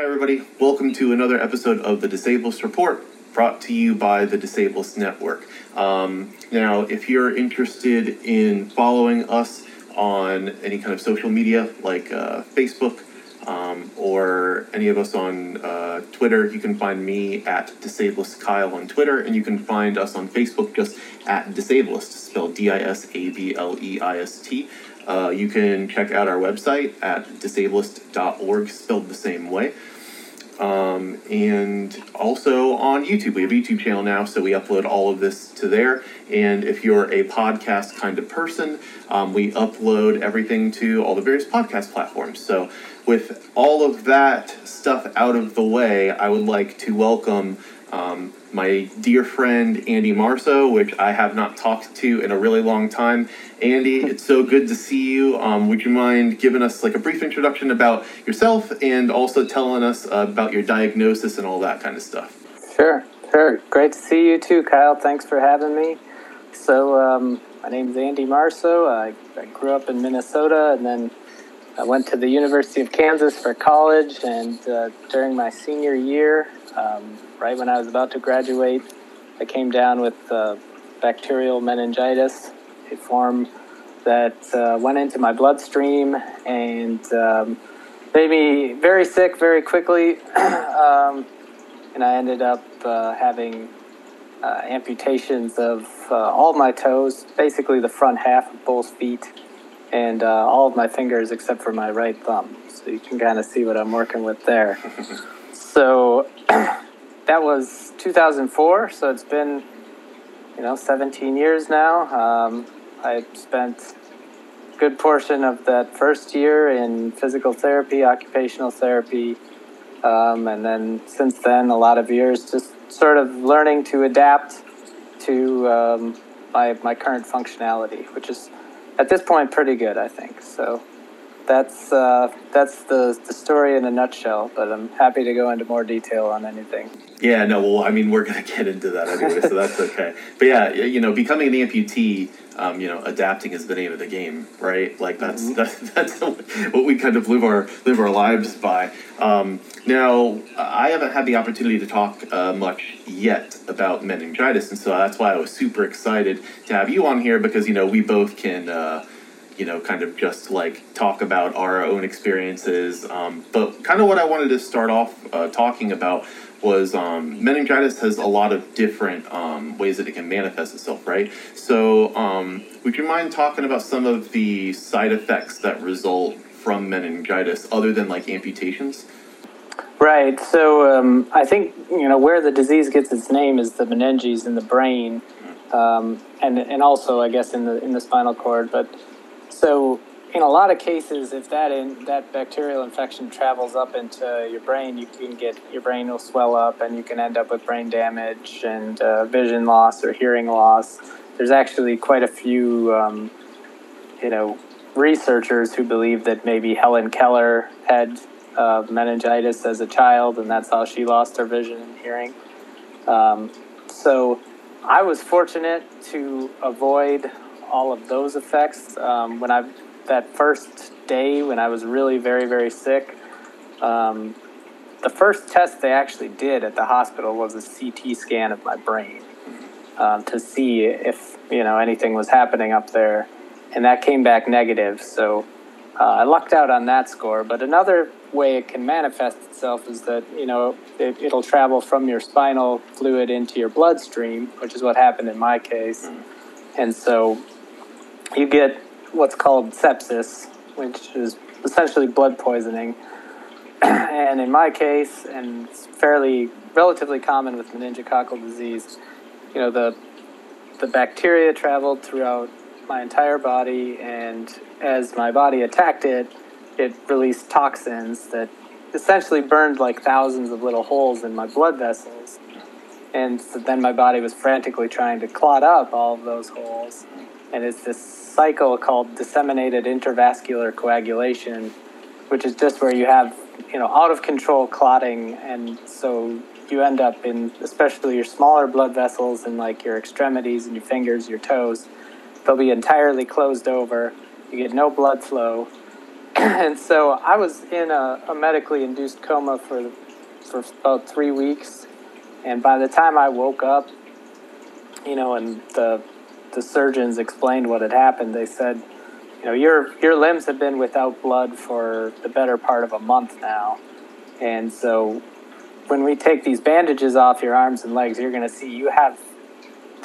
Hi, everybody. Welcome to another episode of the Disableist Report, brought to you by the Disableist Network. Um, now, if you're interested in following us on any kind of social media like uh, Facebook um, or any of us on uh, Twitter, you can find me at Disableist Kyle on Twitter, and you can find us on Facebook just at Disableist, spelled D I S A B L E I S T. Uh, you can check out our website at disableist.org, spelled the same way. Um, and also on YouTube. We have a YouTube channel now, so we upload all of this to there. And if you're a podcast kind of person, um, we upload everything to all the various podcast platforms. So, with all of that stuff out of the way, I would like to welcome um, my dear friend Andy Marso, which I have not talked to in a really long time. Andy, it's so good to see you. Um, would you mind giving us like a brief introduction about yourself and also telling us uh, about your diagnosis and all that kind of stuff? Sure, sure. Great to see you too, Kyle. Thanks for having me. So, um, my name is Andy Marso. I, I grew up in Minnesota and then I went to the University of Kansas for college. And uh, during my senior year, um, right when I was about to graduate, I came down with uh, bacterial meningitis, a form that uh, went into my bloodstream and um, made me very sick very quickly. um, and I ended up uh, having uh, amputations of uh, all of my toes, basically the front half of both feet, and uh, all of my fingers except for my right thumb. So you can kind of see what I'm working with there. so that was 2004. So it's been, you know, 17 years now. Um, I spent a good portion of that first year in physical therapy, occupational therapy, um, and then since then, a lot of years just sort of learning to adapt to um, my, my current functionality, which is at this point pretty good, I think. So that's uh, that's the, the story in a nutshell, but I'm happy to go into more detail on anything. Yeah, no, well, I mean, we're going to get into that anyway, so that's okay. But yeah, you know, becoming an amputee, um, you know, adapting is the name of the game, right? Like that's mm-hmm. that's, that's what we kind of live our live our lives by. Um, now, I haven't had the opportunity to talk uh, much yet about meningitis, and so that's why I was super excited to have you on here because you know we both can. Uh, you know, kind of just like talk about our own experiences. Um, but kind of what I wanted to start off uh, talking about was um, meningitis has a lot of different um, ways that it can manifest itself, right? So, um, would you mind talking about some of the side effects that result from meningitis other than like amputations? Right. So, um, I think, you know, where the disease gets its name is the meninges in the brain. Um, and, and also, I guess, in the, in the spinal cord. But so, in a lot of cases, if that in, that bacterial infection travels up into your brain, you can get your brain will swell up, and you can end up with brain damage and uh, vision loss or hearing loss. There's actually quite a few, um, you know, researchers who believe that maybe Helen Keller had uh, meningitis as a child, and that's how she lost her vision and hearing. Um, so, I was fortunate to avoid all of those effects. Um, when I that first day when I was really very very sick, um, the first test they actually did at the hospital was a CT scan of my brain um, to see if you know anything was happening up there, and that came back negative. So uh, I lucked out on that score. But another way it can manifest itself is that you know it, it'll travel from your spinal fluid into your bloodstream, which is what happened in my case, and so you get what's called sepsis, which is essentially blood poisoning. and in my case, and it's fairly relatively common with meningococcal disease, you know, the the bacteria traveled throughout my entire body, and as my body attacked it, it released toxins that essentially burned like thousands of little holes in my blood vessels. And so then my body was frantically trying to clot up all of those holes. And it's this cycle called disseminated intravascular coagulation, which is just where you have you know out of control clotting, and so you end up in especially your smaller blood vessels and like your extremities and your fingers, your toes, they'll be entirely closed over. You get no blood flow, and so I was in a, a medically induced coma for for about three weeks, and by the time I woke up, you know, and the the surgeons explained what had happened, they said, you know, your your limbs have been without blood for the better part of a month now, and so when we take these bandages off your arms and legs, you're going to see you have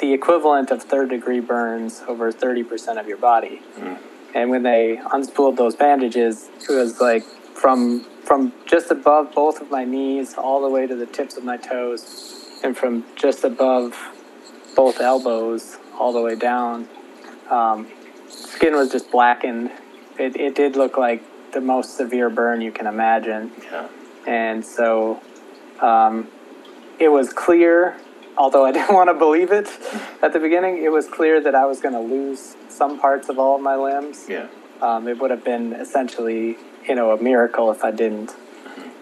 the equivalent of third degree burns over 30% of your body. Mm. And when they unspooled those bandages, it was like from from just above both of my knees all the way to the tips of my toes, and from just above both elbows all the way down. Um, skin was just blackened. It, it did look like the most severe burn you can imagine. Yeah. And so um, it was clear, although I didn't want to believe it at the beginning, it was clear that I was going to lose some parts of all of my limbs. Yeah. Um, it would have been essentially, you know, a miracle if I didn't.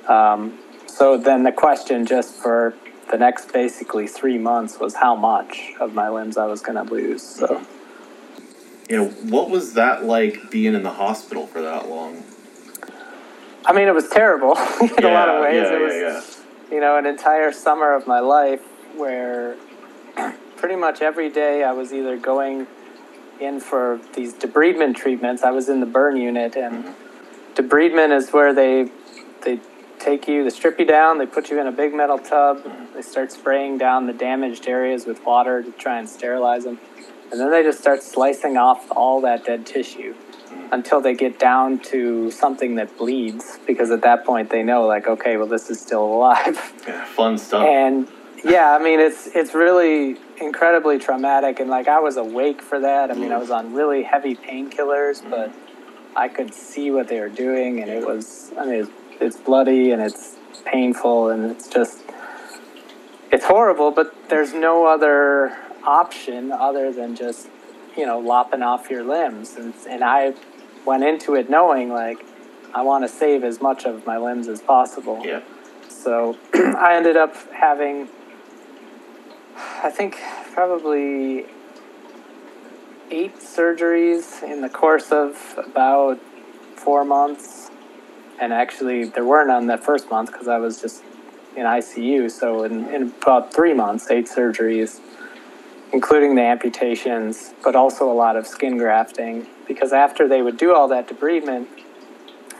Um, so then the question just for the next basically three months was how much of my limbs I was going to lose. So You know, what was that like being in the hospital for that long? I mean, it was terrible in a lot of ways. Yeah, it was, yeah, you know, an entire summer of my life where pretty much every day I was either going in for these debridement treatments. I was in the burn unit, and mm-hmm. debridement is where they they take you, they strip you down, they put you in a big metal tub, they start spraying down the damaged areas with water to try and sterilize them, and then they just start slicing off all that dead tissue until they get down to something that bleeds because at that point they know like okay well this is still alive. Yeah, fun stuff. and yeah i mean it's it's really incredibly traumatic and like i was awake for that. I mean i mm. was on really heavy painkillers mm. but i could see what they were doing and it was i mean it's, it's bloody and it's painful and it's just it's horrible but there's no other option other than just you know lopping off your limbs and, and i went into it knowing like i want to save as much of my limbs as possible yeah. so I ended up having, I think, probably eight surgeries in the course of about four months. And actually, there were none that first month because I was just in ICU. So, in, in about three months, eight surgeries, including the amputations, but also a lot of skin grafting. Because after they would do all that debridement,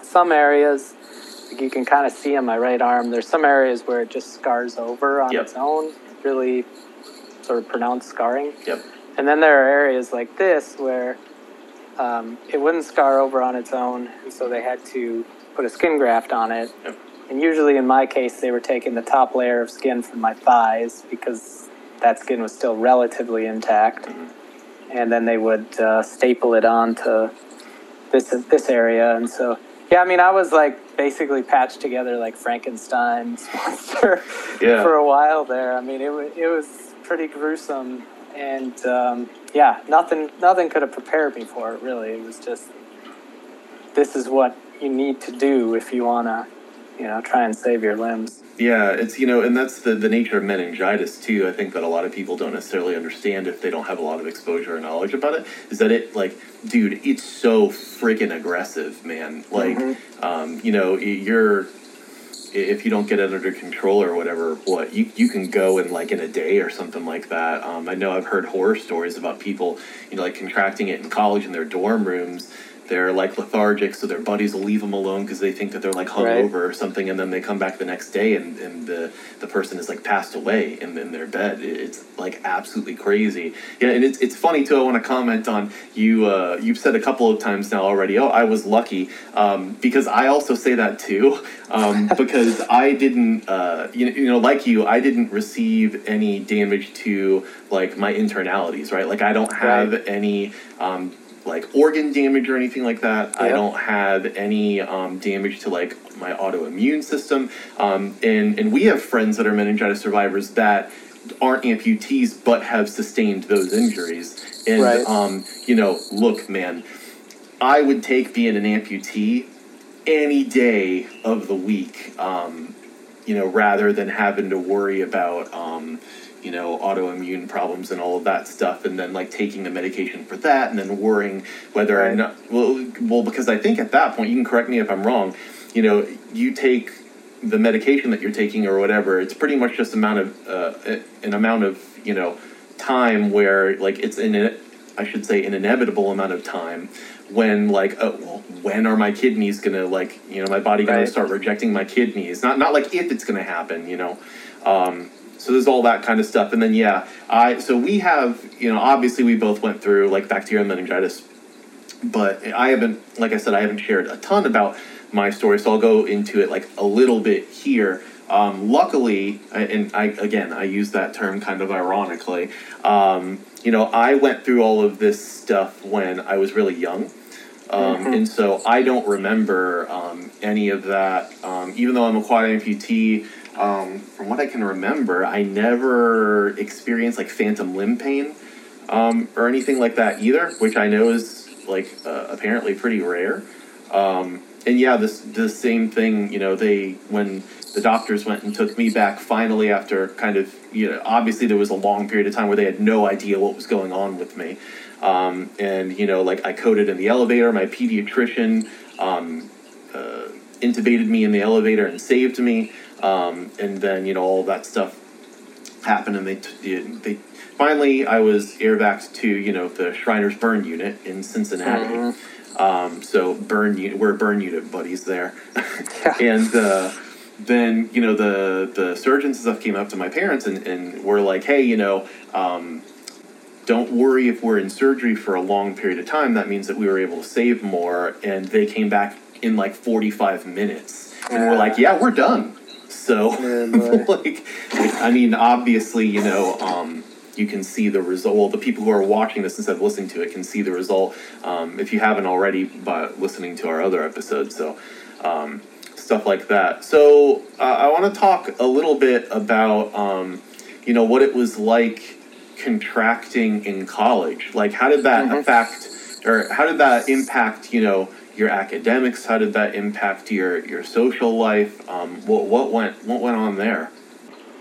some areas, like you can kind of see on my right arm, there's some areas where it just scars over on Yep. its own, really sort of pronounced scarring. Yep. And then there are areas like this where um, it wouldn't scar over on its own, and so they had to put a skin graft on it. Yep. And usually, in my case, they were taking the top layer of skin from my thighs because that skin was still relatively intact, and then they would uh, staple it onto this this area. And so, yeah, I mean, I was like basically patched together like Frankenstein's monster Yeah. for a while there. I mean, it wa- it was pretty gruesome, and um, yeah, nothing nothing could have prepared me for it. Really, it was just this is what you need to do if you want to, you know, try and save your limbs. Yeah, it's you know, and that's the the nature of meningitis too. I think that a lot of people don't necessarily understand if they don't have a lot of exposure or knowledge about it. Is that it? Like, dude, it's so freaking aggressive, man. Like, um, you know, you're if you don't get it under control or whatever, what you you can go in like in a day or something like that. Um, I know I've heard horror stories about people, you know, like contracting it in college in their dorm rooms. They're like lethargic, so their buddies will leave them alone because they think that they're like Right. hungover or something, and then they come back the next day and, and the the person is like passed away in, in their bed. It's like absolutely crazy. Yeah, and it's it's funny too. I want to comment on you. Uh, you've said a couple of times now already. Oh, I was lucky um, because I also say that too. Um, because I didn't, uh, you, know, you know, like you, I didn't receive any damage to like my internalities, right? Like I don't have Right. any. Um, like organ damage or anything like that. I don't have any um, damage to like my autoimmune system. Um, and and we have friends that are meningitis survivors that aren't amputees but have sustained those injuries. And Right. um, you know, look, man, I would take being an amputee any day of the week. Um, you know, rather than having to worry about, um, you know, autoimmune problems and all of that stuff, and then like taking the medication for that, and then worrying whether or Right. not well, well, because I think at that point you can correct me if I'm wrong. You know, you take the medication that you're taking or whatever. It's pretty much just amount of uh, an amount of you know time where like it's in i should say an inevitable amount of time when like oh well when are my kidneys gonna like you know my body gonna Right. start rejecting my kidneys not not like if it's gonna happen you know um, so there's all that kind of stuff and then yeah I so we have you know obviously we both went through like bacterial meningitis but I haven't, like I said, I haven't shared a ton about my story, so I'll go into it like a little bit here. Um, luckily, and I again I use that term kind of ironically. Um, you know, I went through all of this stuff when I was really young, um, and so I don't remember um, any of that. Um, even though I'm a quad amputee, um, from what I can remember, I never experienced like phantom limb pain um, or anything like that either, which I know is like uh, apparently pretty rare. Um, and yeah, this the same thing. You know, they when the doctors went and took me back finally after kind of you know obviously there was a long period of time where they had no idea what was going on with me. Um, and you know, like I coded in the elevator. My pediatrician um, uh, intubated me in the elevator and saved me. Um, and then you know all that stuff happened, and they t- they finally I was airvaxed to you know the Shriners Burn Unit in Cincinnati. Um, so burn unit, we're burn unit buddies there, and uh, then you know the the surgeons and stuff came up to my parents and, and were like, hey, you know. Um, don't worry if we're in surgery for a long period of time. That means that we were able to save more. And they came back in like 45 minutes. And we're like, yeah, we're done. So, like, I mean, obviously, you know, um, you can see the result. Well, the people who are watching this instead of listening to it can see the result um, if you haven't already by listening to our other episodes. So, um, stuff like that. So, uh, I want to talk a little bit about, um, you know, what it was like contracting in college. Like, how did that affect, or how did that impact, you know, your academics? How did that impact your your social life? Um, what what went what went on there?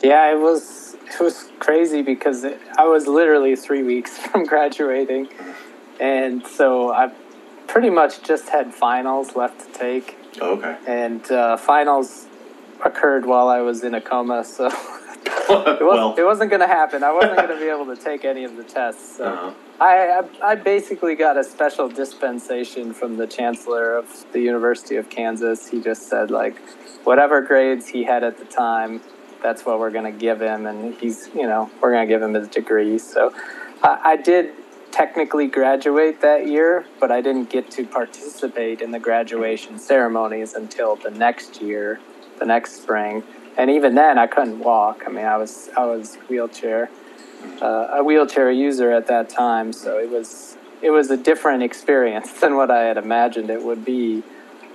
Yeah, it was it was crazy because it, I was literally three weeks from graduating, and so I pretty much just had finals left to take, Oh, okay. and uh, finals occurred while I was in a coma, so it, was, well, it wasn't going to happen. I wasn't going to be able to take any of the tests. So. uh, I, I I basically got a special dispensation from the chancellor of the University of Kansas. He just said like, whatever grades he had at the time, that's what we're gonna give him, and he's you know we're gonna give him his degree. So I, I did technically graduate that year, but I didn't get to participate in the graduation ceremonies until the next year, the next spring. And even then, I couldn't walk. I mean, I was I was wheelchair uh, a wheelchair user at that time, so it was it was a different experience than what I had imagined it would be.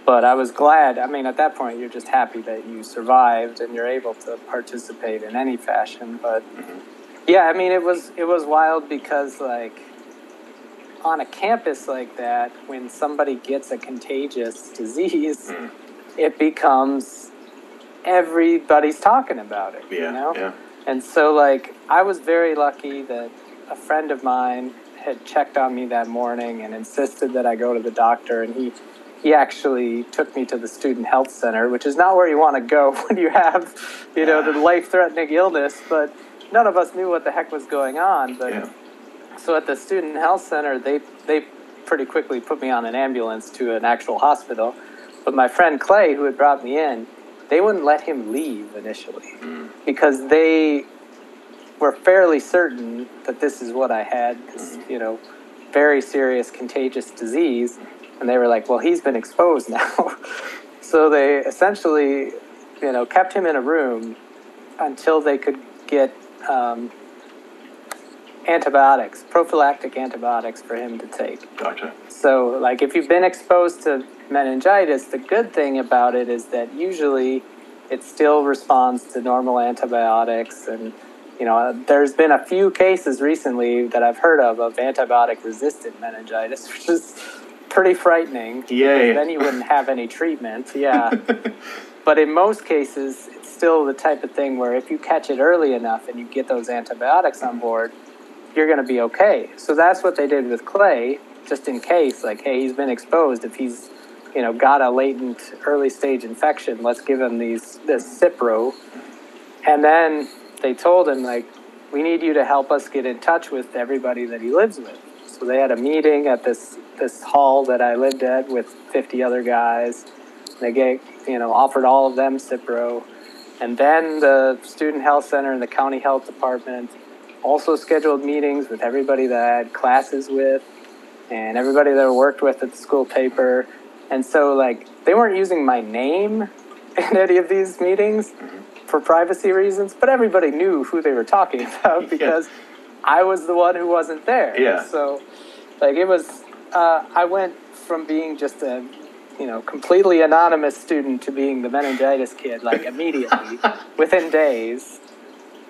But I was glad. I mean, at that point, you're just happy that you survived and you're able to participate in any fashion. But yeah, I mean, it was it was wild because like on a campus like that, when somebody gets a contagious disease, it becomes everybody's talking about it. yeah, you know? yeah. And so, like, I was very lucky that a friend of mine had checked on me that morning and insisted that I go to the doctor. And he, he actually took me to the student health center, which is not where you want to go when you have, you know, the life-threatening illness. But none of us knew what the heck was going on. But Yeah. so at the student health center, they they pretty quickly put me on an ambulance to an actual hospital. But my friend Clay, who had brought me in, they wouldn't let him leave initially because they were fairly certain that this is what I had, this, you know, very serious contagious disease. And they were like, well, he's been exposed now. so they essentially, you know, kept him in a room until they could get um, antibiotics, prophylactic antibiotics for him to take. Gotcha. So, like, if you've been exposed to meningitis, the good thing about it is that usually it still responds to normal antibiotics. And, you know, there's been a few cases recently that I've heard of of antibiotic resistant meningitis, which is pretty frightening. Yeah. Then you wouldn't have any treatment. Yeah. but in most cases, it's still the type of thing where if you catch it early enough and you get those antibiotics on board, you're going to be okay. So that's what they did with Clay, just in case, like, hey, he's been exposed. If he's, you know, got a latent early stage infection, let's give him these this Cipro. And then they told him like, we need you to help us get in touch with everybody that he lives with. So they had a meeting at this this hall that I lived at with 50 other guys. They gave, you know, offered all of them Cipro. And then the student health center and the county health department also scheduled meetings with everybody that I had classes with and everybody that I worked with at the school paper. And so, like, they weren't using my name in any of these meetings for privacy reasons, but everybody knew who they were talking about because I was the one who wasn't there. Yeah. So, like, it was, uh, I went from being just a, you know, completely anonymous student to being the meningitis kid, like, immediately, within days.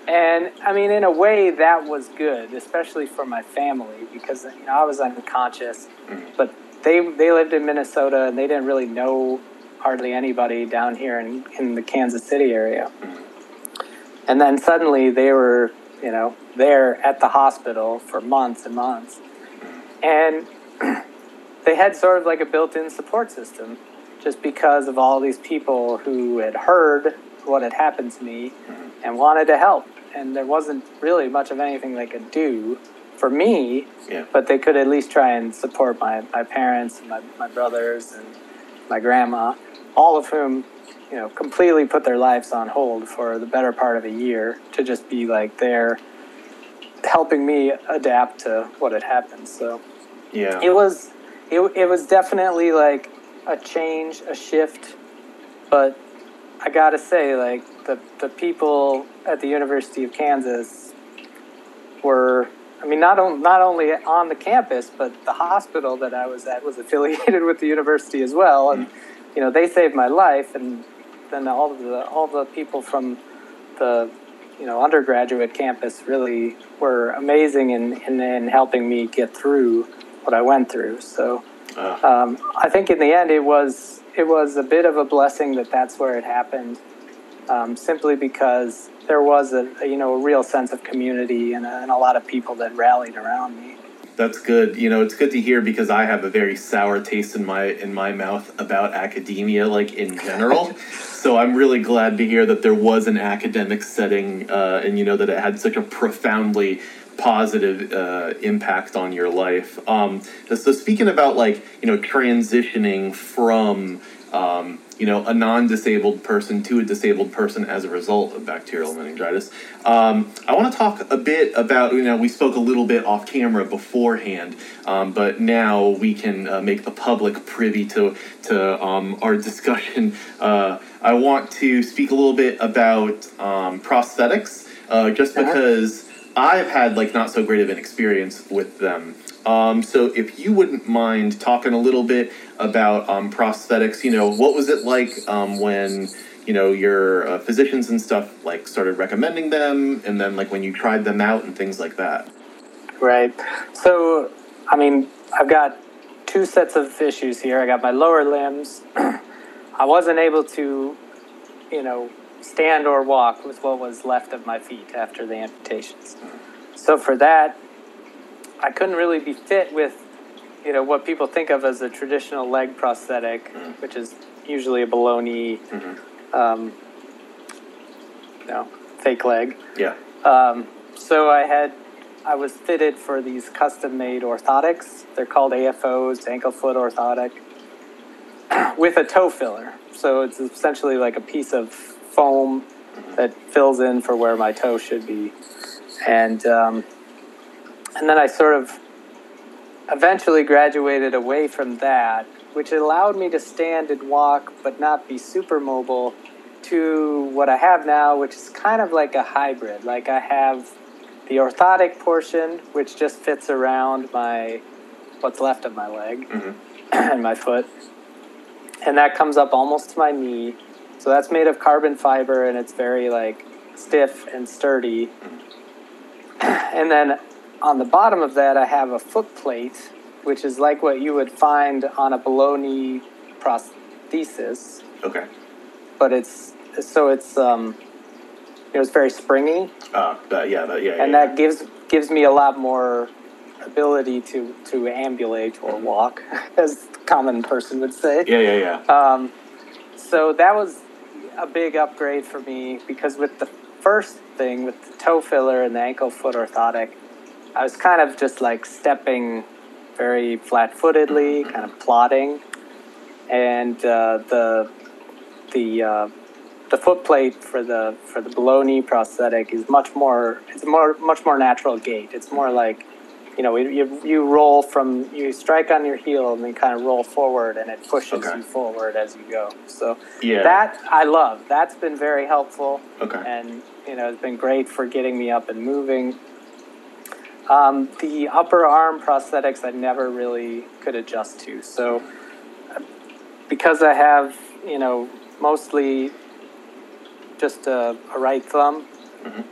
And I mean, in a way, that was good, especially for my family because you know I was unconscious, but they they lived in Minnesota and they didn't really know hardly anybody down here in, in the Kansas City area. And then suddenly they were, you know, there at the hospital for months and months, and they had sort of like a built-in support system, just because of all these people who had heard what had happened to me and wanted to help. And there wasn't really much of anything they could do for me, Yeah. but they could at least try and support my, my parents and my, my brothers and my grandma, all of whom, you know, completely put their lives on hold for the better part of a year to just be like there helping me adapt to what had happened. So Yeah. it was it, it was definitely like a change a shift but i gotta say like the, the people at the university of kansas were i mean not, on, not only on the campus but the hospital that i was at was affiliated with the university as well. And you know they saved my life. And then all the all the people from the you know undergraduate campus really were amazing in, in, in helping me get through what I went through. So Uh, um, I think in the end it was it was a bit of a blessing that that's where it happened, um, simply because there was a, a you know a real sense of community and a, and a lot of people that rallied around me. That's good. You know, it's good to hear because I have a very sour taste in my in my mouth about academia, like in general. so I'm really glad to hear that there was an academic setting, uh, and you know that it had such a profoundly positive uh, impact on your life. Um, so speaking about like you know transitioning from um, you know a non-disabled person to a disabled person as a result of bacterial meningitis, um, I want to talk a bit about you know we spoke a little bit off camera beforehand, um, but now we can uh, make the public privy to to um, our discussion. Uh, I want to speak a little bit about um, prosthetics, uh, just Uh-huh. because. I've had like not so great of an experience with them. Um, so if you wouldn't mind talking a little bit about um, prosthetics, you know, what was it like um, when you know your uh, physicians and stuff like started recommending them, and then like when you tried them out and things like that. Right. So, I mean, I've got two sets of issues here. I got my lower limbs. I wasn't able to, you know, stand or walk with what was left of my feet after the amputations. So for that, I couldn't really be fit with, you know, what people think of as a traditional leg prosthetic, which is usually a below knee, um, you know, fake leg. Yeah. Um, so I had, I was fitted for these custom-made orthotics. They're called AFOs, ankle foot orthotic, with a toe filler. So it's essentially like a piece of foam that fills in for where my toe should be, and um, and then I sort of eventually graduated away from that, which allowed me to stand and walk, but not be super mobile to what I have now, which is kind of like a hybrid. Like I have the orthotic portion, which just fits around my what's left of my leg Mhm. and my foot, and that comes up almost to my knee. So that's made of carbon fiber, and it's very like stiff and sturdy. and then on the bottom of that, I have a foot plate, which is like what you would find on a below knee prosthesis Okay. but it's so it's um, it was very springy, Uh, that, yeah, that, yeah, and yeah, that gives gives me a lot more ability to to ambulate or walk, as the common person would say. yeah, yeah, yeah. Um, so that was a big upgrade for me because with the first thing, with the toe filler and the ankle foot orthotic, I was kind of just like stepping very flat footedly, kind of plodding. And uh, the the uh, the foot plate for the for the below knee prosthetic is much more it's more much more natural gait. It's more like you know you you roll from you strike on your heel and then kind of roll forward and it pushes Okay. you forward as you go. So Yeah. that I love. That's been very helpful Okay. and you know it's been great for getting me up and moving. Um, the upper arm prosthetics I never really could adjust to. So because I have you know mostly just a, a right thumb, Mhm.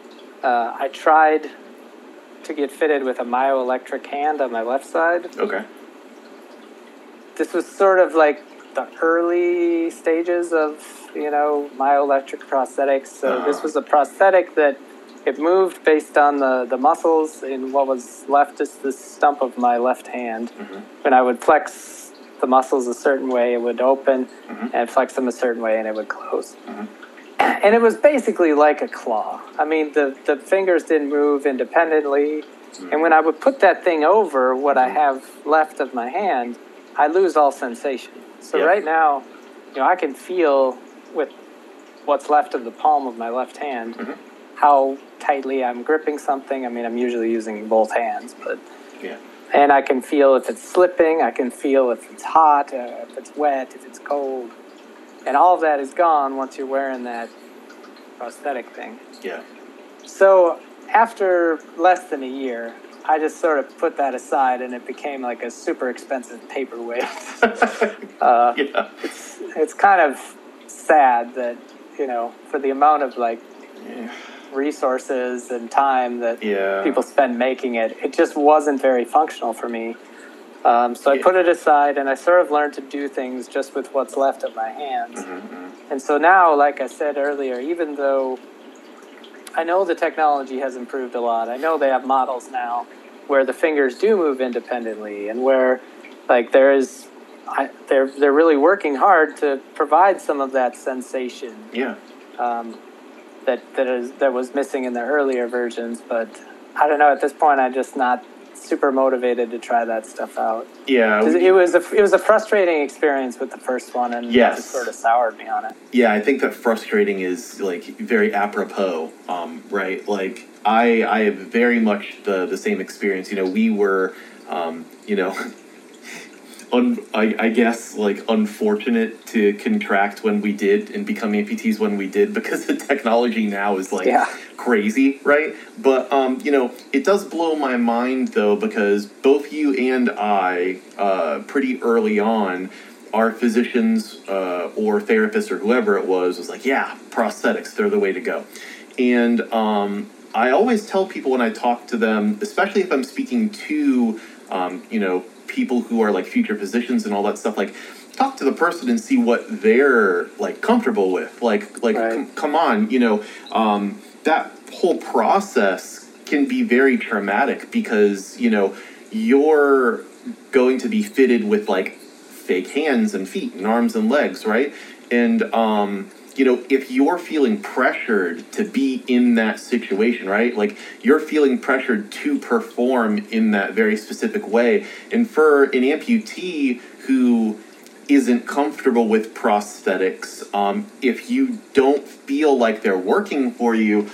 uh, I tried to get fitted with a myoelectric hand on my left side. Okay. This was sort of like the early stages of you know myoelectric prosthetics. So this Uh-huh. was a prosthetic that it moved based on the, the muscles in what was left as the stump of my left hand. Mhm. When I would flex the muscles a certain way, it would open, Mhm. and flex them a certain way, and it would close. Mhm. And it was basically like a claw. I mean, the, the fingers didn't move independently. And when I would put that thing over what I have left of my hand, I lose all sensation. So Yeah. right now, you know, I can feel with what's left of the palm of my left hand Mhm. How tightly I'm gripping something. I mean, I'm usually using both hands, but Yeah. and I can feel if it's slipping. I can feel if it's hot, uh, if it's wet, if it's cold, and all of that is gone once you're wearing that prosthetic thing. Yeah. So after less than a year, I just sort of put that aside, and it became like a super expensive paperweight. uh, Yeah. it's it's kind of sad that you know for the amount of like Yeah. Resources and time that Yeah. people spend making it, it just wasn't very functional for me. Um, so I put it aside, and I sort of learned to do things just with what's left of my hands. Mhm. And so now, like I said earlier, even though I know the technology has improved a lot, I know they have models now where the fingers do move independently and where like there is I, they're they're really working hard to provide some of that sensation Yeah. um, that that is that was missing in the earlier versions. But I don't know. At this point, I'm just not super motivated to try that stuff out. Yeah. it was a it was a frustrating experience with the first one, and Yes. it sort of soured me on it. Yeah, I think that frustrating is like very apropos, um, right? Like I, I have very much the the same experience. You know, we were, um, you know, un, I, I guess like unfortunate to contract when we did and become amputees when we did because the technology now is like Yeah. crazy, right? But um, you know, it does blow my mind though because both you and I, uh, pretty early on, our physicians uh, or therapists or whoever it was was like, yeah, prosthetics, they're the way to go. And um, I always tell people when I talk to them, especially if I'm speaking to, um, you know, people who are like future physicians and all that stuff, like talk to the person and see what they're like comfortable with. Like, like, Right. com- come on, you know, um, that whole process can be very traumatic because you know you're going to be fitted with like fake hands and feet and arms and legs, right? And um, you know, if you're feeling pressured to be in that situation, right? Like you're feeling pressured to perform in that very specific way. And for an amputee who isn't comfortable with prosthetics, um, if you don't feel like they're working for you,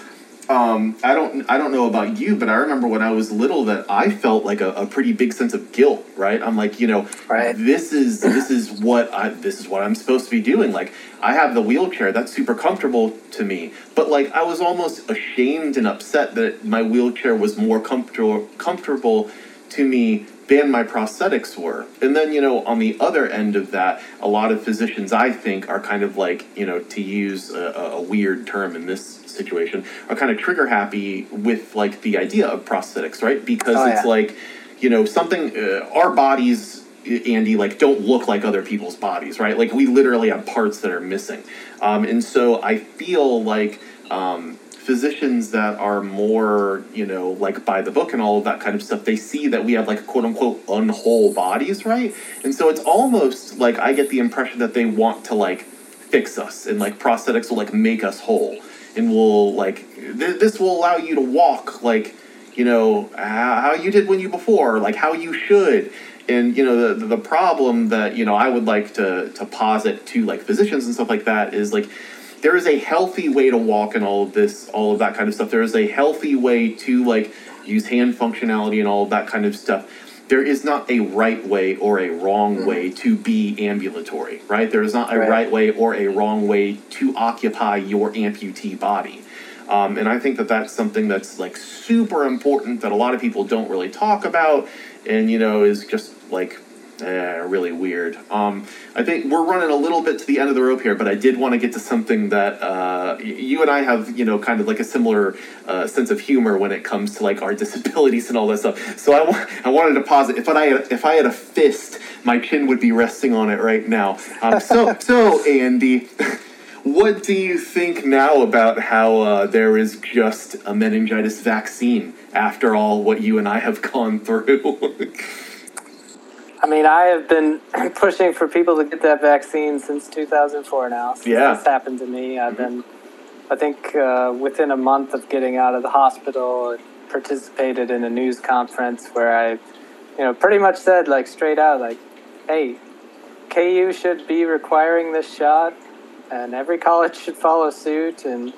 um, I don't I don't know about you, but I remember when I was little that I felt like a, a pretty big sense of guilt, right? I'm like, you know, Right. this is this is what I this is what I'm supposed to be doing. Like I have the wheelchair, that's super comfortable to me. But like I was almost ashamed and upset that my wheelchair was more comfortable comfortable to me than my prosthetics were. And then, you know, on the other end of that, a lot of physicians I think are kind of like, you know, to use a, a weird term in this situation, are kind of trigger happy with like the idea of prosthetics, right? Because Oh, it's yeah. like, you know, something uh, our bodies Andy, like don't look like other people's bodies, right? Like we literally have parts that are missing, um, and so I feel like um, physicians that are more, you know, like by the book and all of that kind of stuff, they see that we have like quote unquote unwhole bodies, right? And so it's almost like I get the impression that they want to like fix us and like prosthetics will like make us whole and will like th- this will allow you to walk like you know how, you did when you before like how you should and you know the the problem that you know I would like to to posit to like physicians and stuff like that is like there is a healthy way to walk and all of this all of that kind of stuff. There is a healthy way to like use hand functionality and all of that kind of stuff. There is not a right way or a wrong way to be ambulatory right? There is not a Right. right way or a wrong way to occupy your amputee body. Um, and I think that that's something that's like super important that a lot of people don't really talk about, and you know is just like eh, really weird. Um, I think we're running a little bit to the end of the rope here, but I did want to get to something that uh, you and I have, you know, kind of like a similar uh, sense of humor when it comes to like our disabilities and all that stuff. So I I wanted to pause it. If I had, if I had a fist, my chin would be resting on it right now. Um, so so Andy. What do you think now about how uh, there is just a meningitis vaccine after all what you and I have gone through? I mean, I have been pushing for people to get that vaccine since 2004 now. Since Yeah. This happened to me. I've been, I think, uh, within a month of getting out of the hospital, participated in a news conference where I, you know, pretty much said, like, straight out, like, hey, KU should be requiring this shot, and every college should follow suit. And,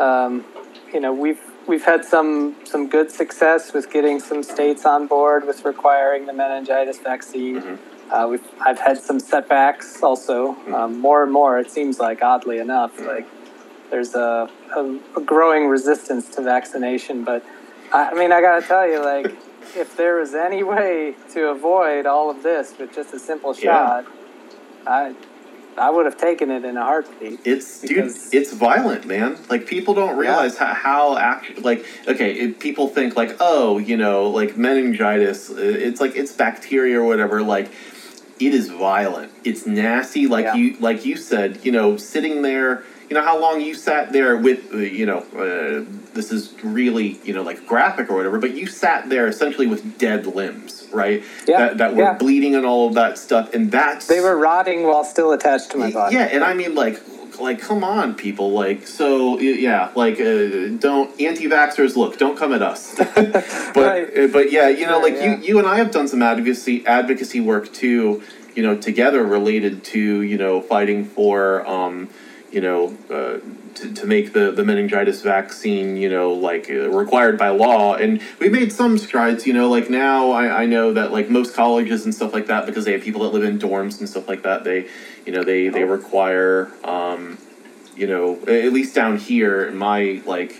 um, you know, we've we've had some some good success with getting some states on board with requiring the meningitis vaccine. Uh, we've I've had some setbacks also. Um, more and more, it seems like oddly enough, like there's a, a, a growing resistance to vaccination. But I, I mean, I gotta tell you, like if there was any way to avoid all of this with just a simple Yeah. shot, I I would have taken it in a heartbeat. It's dude, it's violent, man. Like people don't realize how, how actually like okay, it, people think like oh, you know, like meningitis. It's like it's bacteria or whatever. Like it is violent. It's nasty. Like Yeah. you like you said, you know, sitting there. You know how long you sat there with uh, you know. Uh, this is really you know like graphic or whatever, but you sat there essentially with dead limbs, right? Yeah, That that were yeah. bleeding and all of that stuff, and that's They were rotting while still attached to my body. yeah, and I mean, like, like, come on, people, like, so yeah, like, uh, don't anti-vaxxers look, don't come at us, but Right. uh, but yeah, you know, Right, like yeah. you you and I have done some advocacy advocacy work too, you know, together related to you know fighting for um, you know. Uh, to, to make the, the meningitis vaccine, you know, like uh, required by law. And we made some strides, you know, like now I, I know that like most colleges and stuff like that, because they have people that live in dorms and stuff like that, they, you know, they, they require, um, you know, at least down here in my, like,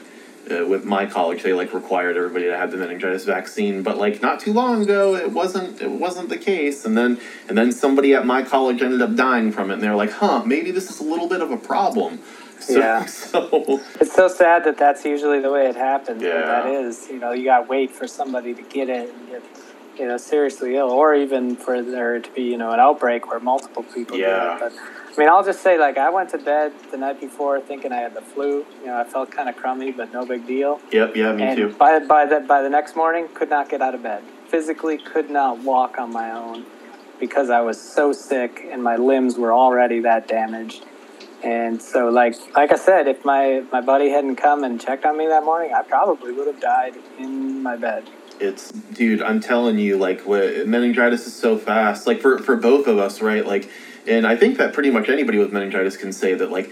uh, with my college, they like required everybody to have the meningitis vaccine, but like not too long ago, it wasn't it wasn't the case, and then and then somebody at my college ended up dying from it, and they're like, huh, maybe this is a little bit of a problem. So, Yeah. So It's so sad that that's usually the way it happens. Yeah. That is, you know, you got to wait for somebody to get it and get, you know, seriously ill, or even for there to be, you know, an outbreak where multiple people Yeah. get it. But I mean, I'll just say, like, I went to bed the night before thinking I had the flu. You know, I felt kind of crummy, but no big deal. yep, yeah, me and too. by by the by the next morning, could not get out of bed. Physically, could not walk on my own because I was so sick and my limbs were already that damaged. And so, like like I said, if my my buddy hadn't come and checked on me that morning, I probably would have died in my bed. It's dude, I'm telling you, like wh- meningitis is so fast. Like for for both of us, right? Like, and I think that pretty much anybody with meningitis can say that, like,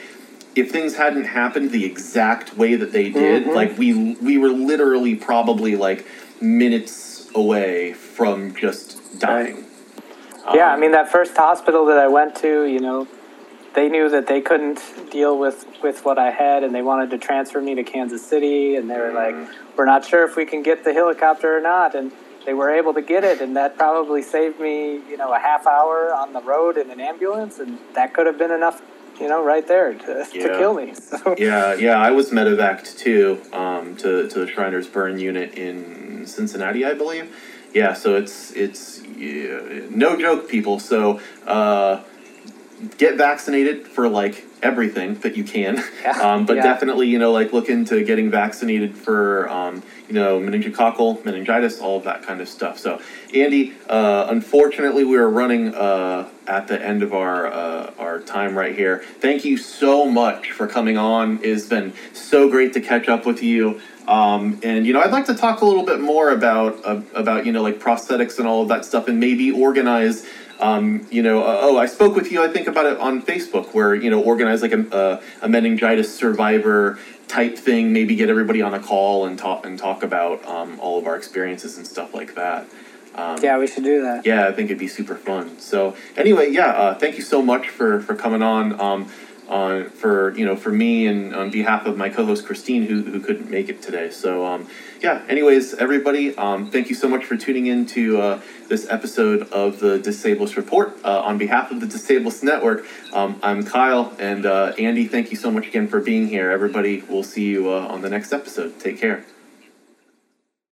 if things hadn't happened the exact way that they did, Mhm. like we we were literally probably like minutes away from just dying. yeah, I Um, mean that first hospital that I went to, you know, they knew that they couldn't deal with with what I had, and they wanted to transfer me to Kansas City, and they were like, "We're not sure if we can get the helicopter or not," and they were able to get it, and that probably saved me, you know, a half hour on the road in an ambulance, and that could have been enough, you know, right there to, to kill me. So, Yeah, yeah, I was medevaced too um, to to the Shriners Burn unit in Cincinnati, I believe, yeah, so it's it's yeah, no joke, people. So uh, get vaccinated for like everything that you can. Yeah. Um, but Yeah. definitely, you know, like look into getting vaccinated for um, you know meningococcal meningitis, all of that kind of stuff. So, Andy, uh, unfortunately, we are running uh, at the end of our uh, our time right here. Thank you so much for coming on. It's been so great to catch up with you. Um, and you know, I'd like to talk a little bit more about uh, about you know like prosthetics and all of that stuff, and maybe organize. Um, you know, uh, oh, I spoke with you. I think about it on Facebook, where you know, organize like a, a, a meningitis survivor type thing. Maybe get everybody on a call and talk and talk about um, all of our experiences and stuff like that. Um, Yeah, we should do that. yeah, I think it'd be super fun. So anyway, yeah, uh, thank you so much for for coming on. Um, on for you know for me and on behalf of my co-host Christine who who couldn't make it today. So um, yeah. Anyways, everybody, um, thank you so much for tuning in to uh, this episode of the Disableist Report. Uh, on behalf of the Disableist Network, um, I'm Kyle and uh, Andy. Thank you so much again for being here. Everybody, we'll see you uh, on the next episode. Take care.